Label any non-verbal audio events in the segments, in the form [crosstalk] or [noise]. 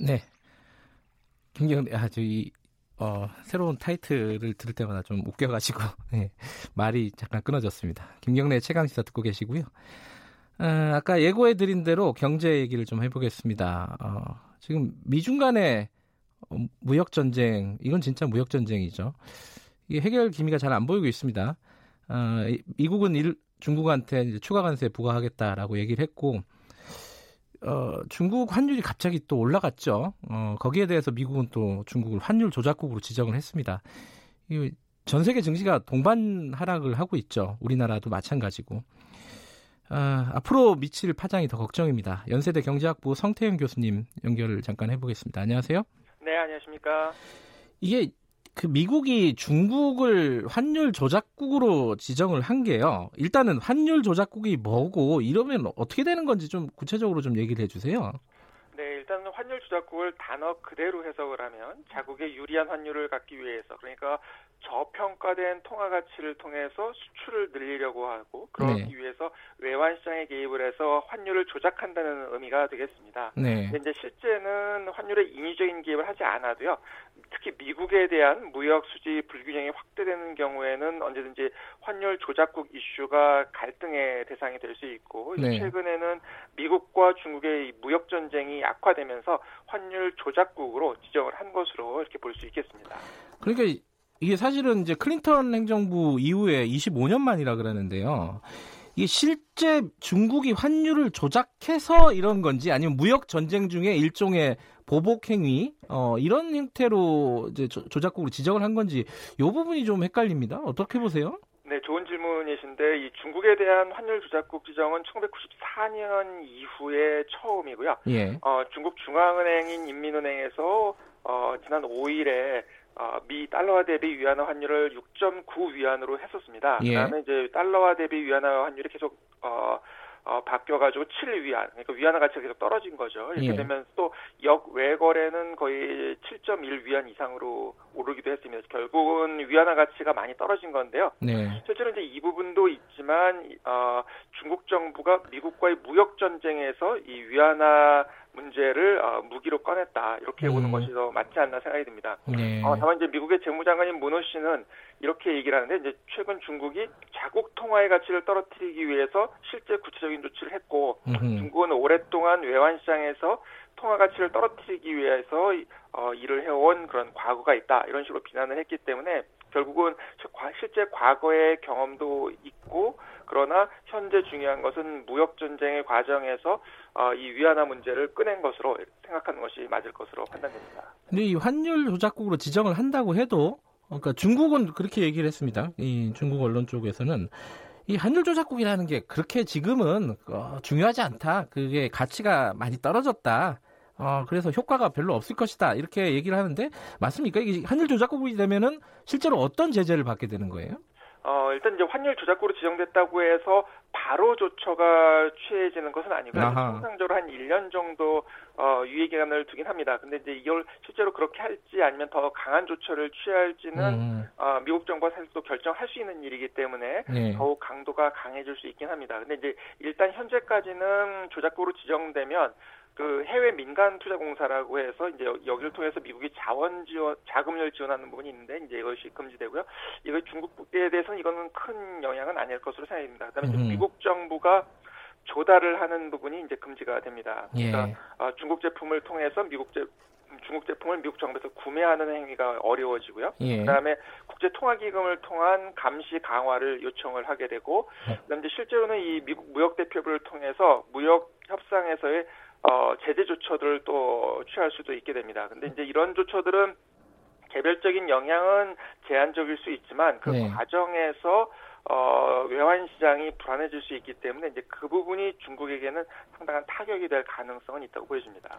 네. 김경래 아 저희 어, 새로운 타이틀을 들을 때마다 좀 웃겨가지고 [laughs] 네, 말이 잠깐 끊어졌습니다. 김경래 최강 시사 듣고 계시고요. 어, 아까 예고해드린 대로 경제 얘기를 좀 해보겠습니다. 어, 지금 미중 간의 무역 전쟁 이건 진짜 무역 전쟁이죠. 이게 해결 기미가 잘 안 보이고 있습니다. 어, 미국은 일, 중국한테 이제 추가 관세 부과하겠다라고 얘기를 했고 어, 중국 환율이 갑자기 또 올라갔죠. 어, 거기에 대해서 미국은 또 중국을 환율 조작국으로 지정을 했습니다. 이, 전 세계 증시가 동반 하락을 하고 있죠. 우리나라도 마찬가지고. 아, 앞으로 미칠 파장이 더 걱정입니다. 연세대 경제학부 성태영 교수님 연결을 잠깐 해보겠습니다. 안녕하세요. 네, 안녕하십니까. 이게 그 미국이 중국을 환율 조작국으로 지정을 한 게요. 일단은 환율 조작국이 뭐고 이러면 어떻게 되는 건지 좀 구체적으로 좀 얘기를 해주세요. 네, 일단 환율 조작국을 단어 그대로 해석을 하면 자국의 유리한 환율을 갖기 위해서 그러니까 저평가된 통화 가치를 통해서 수출을 늘리려고 하고 그러기 네. 위해서 외환 시장에 개입을 해서 환율을 조작한다는 의미가 되겠습니다. 네. 근데 이제 실제는 환율에 인위적인 개입을 하지 않아도요. 특히 미국에 대한 무역 수지 불균형이 확대되는 경우에는 언제든지 환율 조작국 이슈가 갈등의 대상이 될 수 있고 네. 최근에는 미국과 중국의 무역 전쟁이 악화되면서 환율 조작국으로 지정을 한 것으로 이렇게 볼 수 있겠습니다. 그러니까 이게 사실은 이제 클린턴 행정부 이후에 25년 만이라 그러는데요. 이게 실제 중국이 환율을 조작해서 이런 건지 아니면 무역 전쟁 중에 일종의 보복 행위 어, 이런 형태로 이제 조, 작국으로 지정을 한 건지 이 부분이 좀 헷갈립니다. 어떻게 보세요? 네, 좋은 질문이신데 이 중국에 대한 환율 조작국 지정은 1994년 이후에 처음이고요. 예. 어, 중국 중앙은행인 인민은행에서 어, 지난 5일에 어, 미 달러화 대비 위안화 환율을 6.9 위안으로 했었습니다. 예. 그다음에 이제 달러화 대비 위안화 환율이 계속 어, 어, 바뀌어가지고 7 위안, 그러니까 위안화 가치가 계속 떨어진 거죠. 이렇게 예. 되면 또 역외거래는 거의 7.1 위안 이상으로 오르기도 했습니다. 결국은 위안화 가치가 많이 떨어진 건데요. 네. 실제로 이제 이 부분도 있지만 어, 중국 정부가 미국과의 무역 전쟁에서 이 위안화 문제를 어, 무기로 꺼냈다 이렇게 음. 보는 것이 더 맞지 않나 생각이 듭니다. 네. 어, 다만 이제 미국의 재무장관인 문호 씨는 이렇게 얘기를 하는데 이제 최근 중국이 자국 통화의 가치를 떨어뜨리기 위해서 실제 구체적인 조치를 했고 음흠. 중국은 오랫동안 외환 시장에서 통화 가치를 떨어뜨리기 위해서 어, 일을 해온 그런 과거가 있다 이런 식으로 비난을 했기 때문에 결국은 실제 과거의 경험도 있고 그러나 현재 중요한 것은 무역 전쟁의 과정에서 어, 이 위안화 문제를 꺼낸 것으로 생각하는 것이 맞을 것으로 판단됩니다. 근데 이 환율 조작국으로 지정을 한다고 해도 그러니까 중국은 그렇게 얘기를 했습니다. 이 중국 언론 쪽에서는 이 환율 조작국이라는 게 그렇게 지금은 어, 중요하지 않다. 그게 가치가 많이 떨어졌다. 어, 그래서 효과가 별로 없을 것이다. 이렇게 얘기를 하는데 맞습니까? 이게 환율 조작국이 되면은 실제로 어떤 제재를 받게 되는 거예요? 어, 일단 이제 환율 조작국으로 지정됐다고 해서 바로 조처가 취해지는 것은 아니고요. 아하. 통상적으로 한 1년 정도 어, 유예 기간을 두긴 합니다. 근데 이제 이걸 실제로 그렇게 할지 아니면 더 강한 조처를 취할지는 음. 어, 미국 정부가 사실 또 결정할 수 있는 일이기 때문에 네. 더욱 강도가 강해질 수 있긴 합니다. 근데 이제 일단 현재까지는 조작국으로 지정되면 그 해외 민간 투자 공사라고 해서 이제 여기를 통해서 미국이 자원 지원 자금을 지원하는 부분이 있는데 이제 이것이 금지되고요. 이거 중국에 대해서는 이거는 큰 영향은 아닐 것으로 생각됩니다. 그다음에 음. 미국 정부가 조달을 하는 부분이 이제 금지가 됩니다. 그러니까 예. 어, 중국 제품을 통해서 미국 제 중국 제품을 미국 정부에서 구매하는 행위가 어려워지고요. 예. 그다음에 국제 통화 기금을 통한 감시 강화를 요청을 하게 되고 네. 그다음에 실제로는 이 미국 무역 대표부를 통해서 무역 협상에서의 어, 제재 조처들을 또 취할 수도 있게 됩니다. 근데 이제 이런 조처들은 개별적인 영향은 제한적일 수 있지만 그 네. 과정에서 어, 외환 시장이 불안해질 수 있기 때문에 이제 그 부분이 중국에게는 상당한 타격이 될 가능성은 있다고 보여집니다.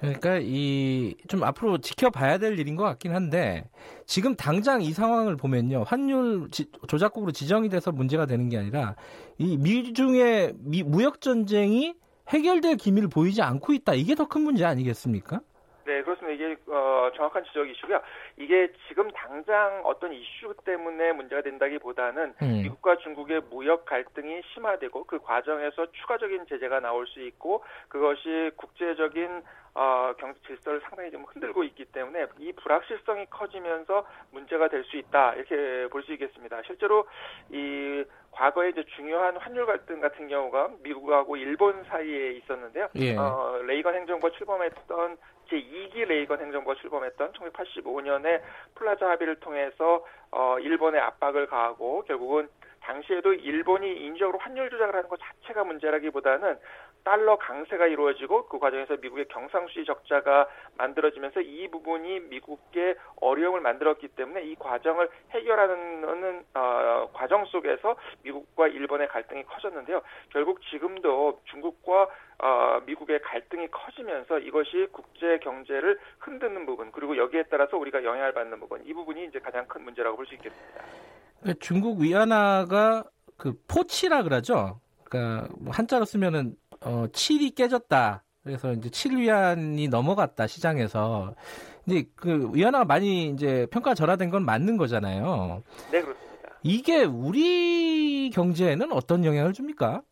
그러니까 이 좀 앞으로 지켜봐야 될 일인 것 같긴 한데 지금 당장 이 상황을 보면요 환율 지, 조작국으로 지정이 돼서 문제가 되는 게 아니라 이 미중의 미, 무역 전쟁이 해결될 기미를 보이지 않고 있다 이게 더 큰 문제 아니겠습니까? 네, 그렇습니다. 이게 어, 정확한 지적이시고요. 이게 지금 당장 어떤 이슈 때문에 문제가 된다기보다는 음. 미국과 중국의 무역 갈등이 심화되고 그 과정에서 추가적인 제재가 나올 수 있고 그것이 국제적인 어, 경제 질서를 상당히 좀 흔들고 있기 때문에 이 불확실성이 커지면서 문제가 될 수 있다 이렇게 볼 수 있겠습니다. 실제로 이 과거에 이제 중요한 환율 갈등 같은 경우가 미국하고 일본 사이에 있었는데요. 예. 어, 레이건 행정부가 출범했던 제2기 레이건 행정부가 출범했던 1985년에 플라자 합의를 통해서 어, 일본에 압박을 가하고 결국은 당시에도 일본이 인위적으로 환율 조작을 하는 것 자체가 문제라기보다는 달러 강세가 이루어지고 그 과정에서 미국의 경상수지 적자가 만들어지면서 이 부분이 미국의 어려움을 만들었기 때문에 이 과정을 해결하는 어, 과정 속에서 미국과 일본의 갈등이 커졌는데요. 결국 지금도 중국과 어, 미국의 갈등이 커지면서 이것이 국제 경제를 흔드는 부분 그리고 여기에 따라서 우리가 영향을 받는 부분 이 부분이 이제 가장 큰 문제라고 볼 수 있겠습니다. 그 중국 위안화가 그 포치라 그러죠. 그러니까 뭐 한자로 쓰면은 어 7이 깨졌다. 그래서 이제 7위안이 넘어갔다 시장에서 이제 그 위안화가 많이 이제 평가 절하된 건 맞는 거잖아요. 네 그렇습니다. 이게 우리 경제에는 어떤 영향을 줍니까?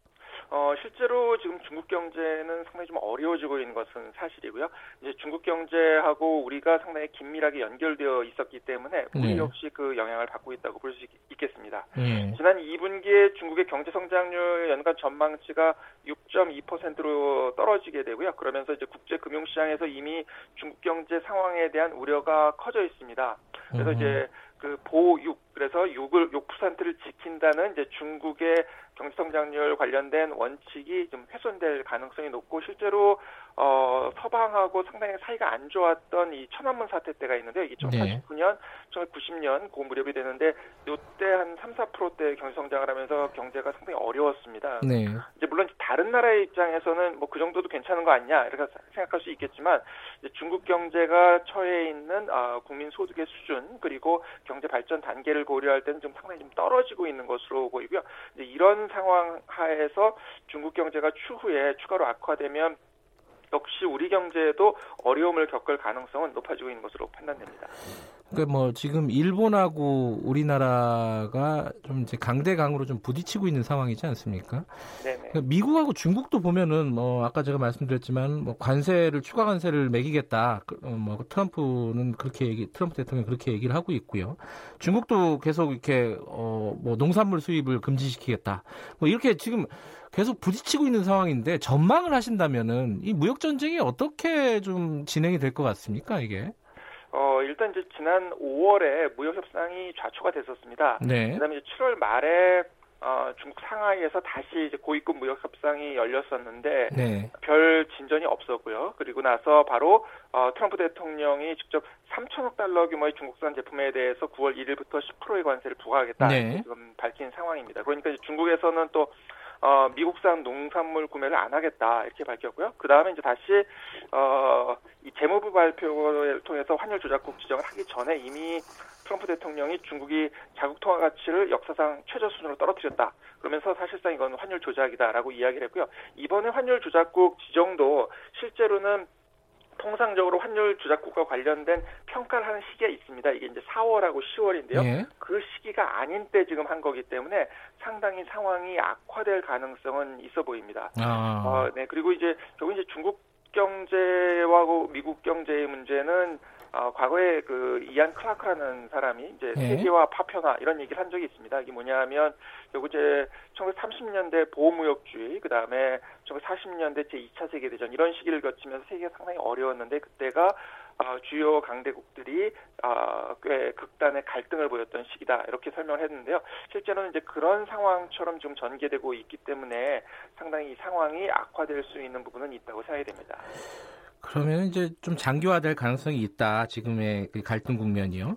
어, 실제로 지금 중국 경제는 상당히 좀 어려워지고 있는 것은 사실이고요. 이제 중국 경제하고 우리가 상당히 긴밀하게 연결되어 있었기 때문에 우리 네. 역시 그 영향을 받고 있다고 볼 수 있겠습니다. 네. 지난 2분기에 중국의 경제 성장률 연간 전망치가 6.2%로 떨어지게 되고요. 그러면서 이제 국제 금융 시장에서 이미 중국 경제 상황에 대한 우려가 커져 있습니다. 그래서 음. 이제 그 보육 그래서 6을 6%를 지킨다는 이제 중국의 경제 성장률 관련된 원칙이 좀 훼손될 가능성이 높고 실제로 어, 서방하고 상당히 사이가 안 좋았던 이 천안문 사태 때가 있는데요. 이게 1989년, 네. 1990년 그 무렵이 되는데 이때 한 3, 4%대 경제 성장을 하면서 경제가 상당히 어려웠습니다. 네. 이제 물론 다른 나라의 입장에서는 뭐 그 정도도 괜찮은 거 아니냐 이렇게 생각할 수 있겠지만 중국 경제가 처해 있는 어, 국민 소득의 수준 그리고 경제 발전 단계를 고려할 때는 좀 상당히 좀 떨어지고 있는 것으로 보이고요. 이제 이런 상황 하에서 중국 경제가 추후에 추가로 악화되면 역시 우리 경제에도 어려움을 겪을 가능성은 높아지고 있는 것으로 판단됩니다. 그러니까 뭐 지금 일본하고 우리나라가 좀 이제 강대강으로 좀 부딪히고 있는 상황이지 않습니까? 네. 그러니까 미국하고 중국도 보면은 뭐 아까 제가 말씀드렸지만 뭐 관세를 추가 관세를 매기겠다. 그, 어, 뭐 트럼프는 그렇게 얘기, 트럼프 대통령 그렇게 얘기를 하고 있고요. 중국도 계속 이렇게 어 뭐 농산물 수입을 금지시키겠다. 뭐 이렇게 지금 계속 부딪히고 있는 상황인데 전망을 하신다면은 이 무역 전쟁이 어떻게 좀 진행이 될 것 같습니까 이게? 어 일단 이제 지난 5월에 무역 협상이 좌초가 됐었습니다. 네. 그다음에 이제 7월 말에 어, 중국 상하이에서 다시 이제 고위급 무역 협상이 열렸었는데 네. 별 진전이 없었고요. 그리고 나서 바로 어, 트럼프 대통령이 직접 3천억 달러 규모의 중국산 제품에 대해서 9월 1일부터 10%의 관세를 부과하겠다 네. 지금 밝힌 상황입니다. 그러니까 중국에서는 또 어, 미국산 농산물 구매를 안 하겠다 이렇게 밝혔고요. 그 다음에 이제 다시 어, 이 재무부 발표를 통해서 환율 조작국 지정을 하기 전에 이미 트럼프 대통령이 중국이 자국 통화 가치를 역사상 최저 수준으로 떨어뜨렸다. 그러면서 사실상 이건 환율 조작이다라고 이야기를 했고요. 이번에 환율 조작국 지정도 실제로는 통상적으로 환율 조작국과 관련된 평가를 하는 시기가 있습니다. 이게 이제 4월하고 10월인데요. 예. 그 시기가 아닌 때 지금 한 거기 때문에 상당히 상황이 악화될 가능성은 있어 보입니다. 아. 어, 네. 그리고 이제 결국 이제 중국 경제와 미국 경제의 문제는 어, 과거에 그 이안 클라크라는 사람이 이제 네. 세계화 파편화 이런 얘기를 한 적이 있습니다. 이게 뭐냐면 결국 이제 1930년대 보호무역주의 그다음에 1940년대 제 2차 세계 대전 이런 시기를 거치면서 세계가 상당히 어려웠는데 그때가 어, 주요 강대국들이 어, 꽤 극단의 갈등을 보였던 시기다 이렇게 설명을 했는데요. 실제로는 이제 그런 상황처럼 좀 전개되고 있기 때문에 상당히 이 상황이 악화될 수 있는 부분은 있다고 생각이 됩니다. 그러면 이제 좀 장기화될 가능성이 있다. 지금의 그 갈등 국면이요.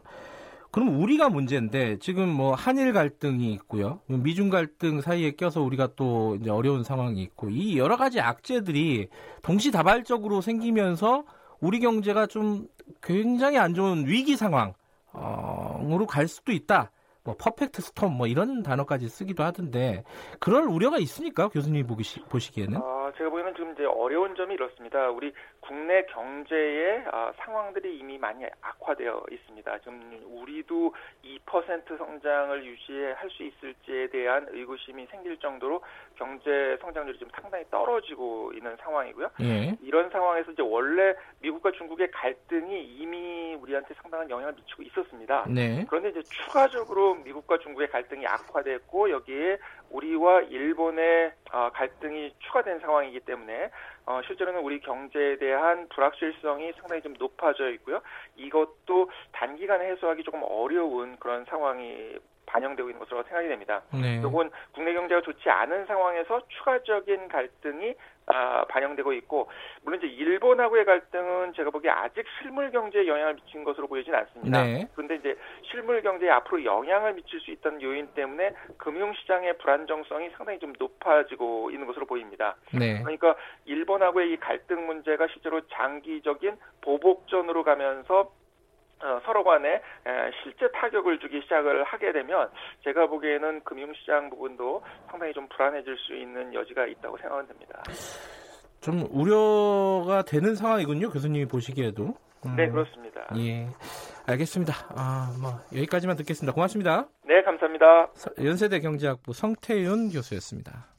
그럼 우리가 문제인데 지금 뭐 한일 갈등이 있고요. 미중 갈등 사이에 껴서 우리가 또 이제 어려운 상황이 있고 이 여러 가지 악재들이 동시다발적으로 생기면서 우리 경제가 좀 굉장히 안 좋은 위기 상황으로 갈 수도 있다. 뭐 퍼펙트 스톰 뭐 이런 단어까지 쓰기도 하던데 그럴 우려가 있습니까 교수님 보시, 보시기에는? 아, 제가 보기에는 지금 이제 어려운 점이 이렇습니다. 우리 국내 경제의 아, 상황들이 이미 많이 악화되어 있습니다. 지금 우리도 2% 성장을 유지할 수 있을지에 대한 의구심이 생길 정도로 경제 성장률이 지금 상당히 떨어지고 있는 상황이고요. 예. 이런 상황에서 이제 원래 미국과 중국의 갈등이 이미 우리한테 상당한 영향을 미치고 있었습니다. 네. 그런데 이제 추가적으로 미국과 중국의 갈등이 악화됐고 여기에 우리와 일본의 어, 갈등이 추가된 상황 이기 때문에 어, 실제로는 우리 경제에 대한 불확실성이 상당히 좀 높아져 있고요. 이것도 단기간에 해소하기 조금 어려운 그런 상황이 반영되고 있는 것으로 생각이 됩니다. 네. 이건 국내 경제가 좋지 않은 상황에서 추가적인 갈등이 아, 반영되고 있고 물론 이제 일본하고의 갈등은 제가 보기에 아직 실물 경제에 영향을 미친 것으로 보이진 않습니다. 네. 그런데 이제 실물 경제에 앞으로 영향을 미칠 수 있다는 요인 때문에 금융 시장의 불안정성이 상당히 좀 높아지고 있는 것으로 보입니다. 네. 그러니까 일본하고의 이 갈등 문제가 실제로 장기적인 보복전으로 가면서 어, 서로 간에 실제 타격을 주기 시작을 하게 되면 제가 보기에는 금융시장 부분도 상당히 좀 불안해질 수 있는 여지가 있다고 생각은 됩니다. 좀 우려가 되는 상황이군요, 교수님이 보시기에도. 음. 네, 그렇습니다. 예, 알겠습니다. 아, 뭐 여기까지만 듣겠습니다. 고맙습니다. 네, 감사합니다. 연세대 경제학부 성태윤 교수였습니다.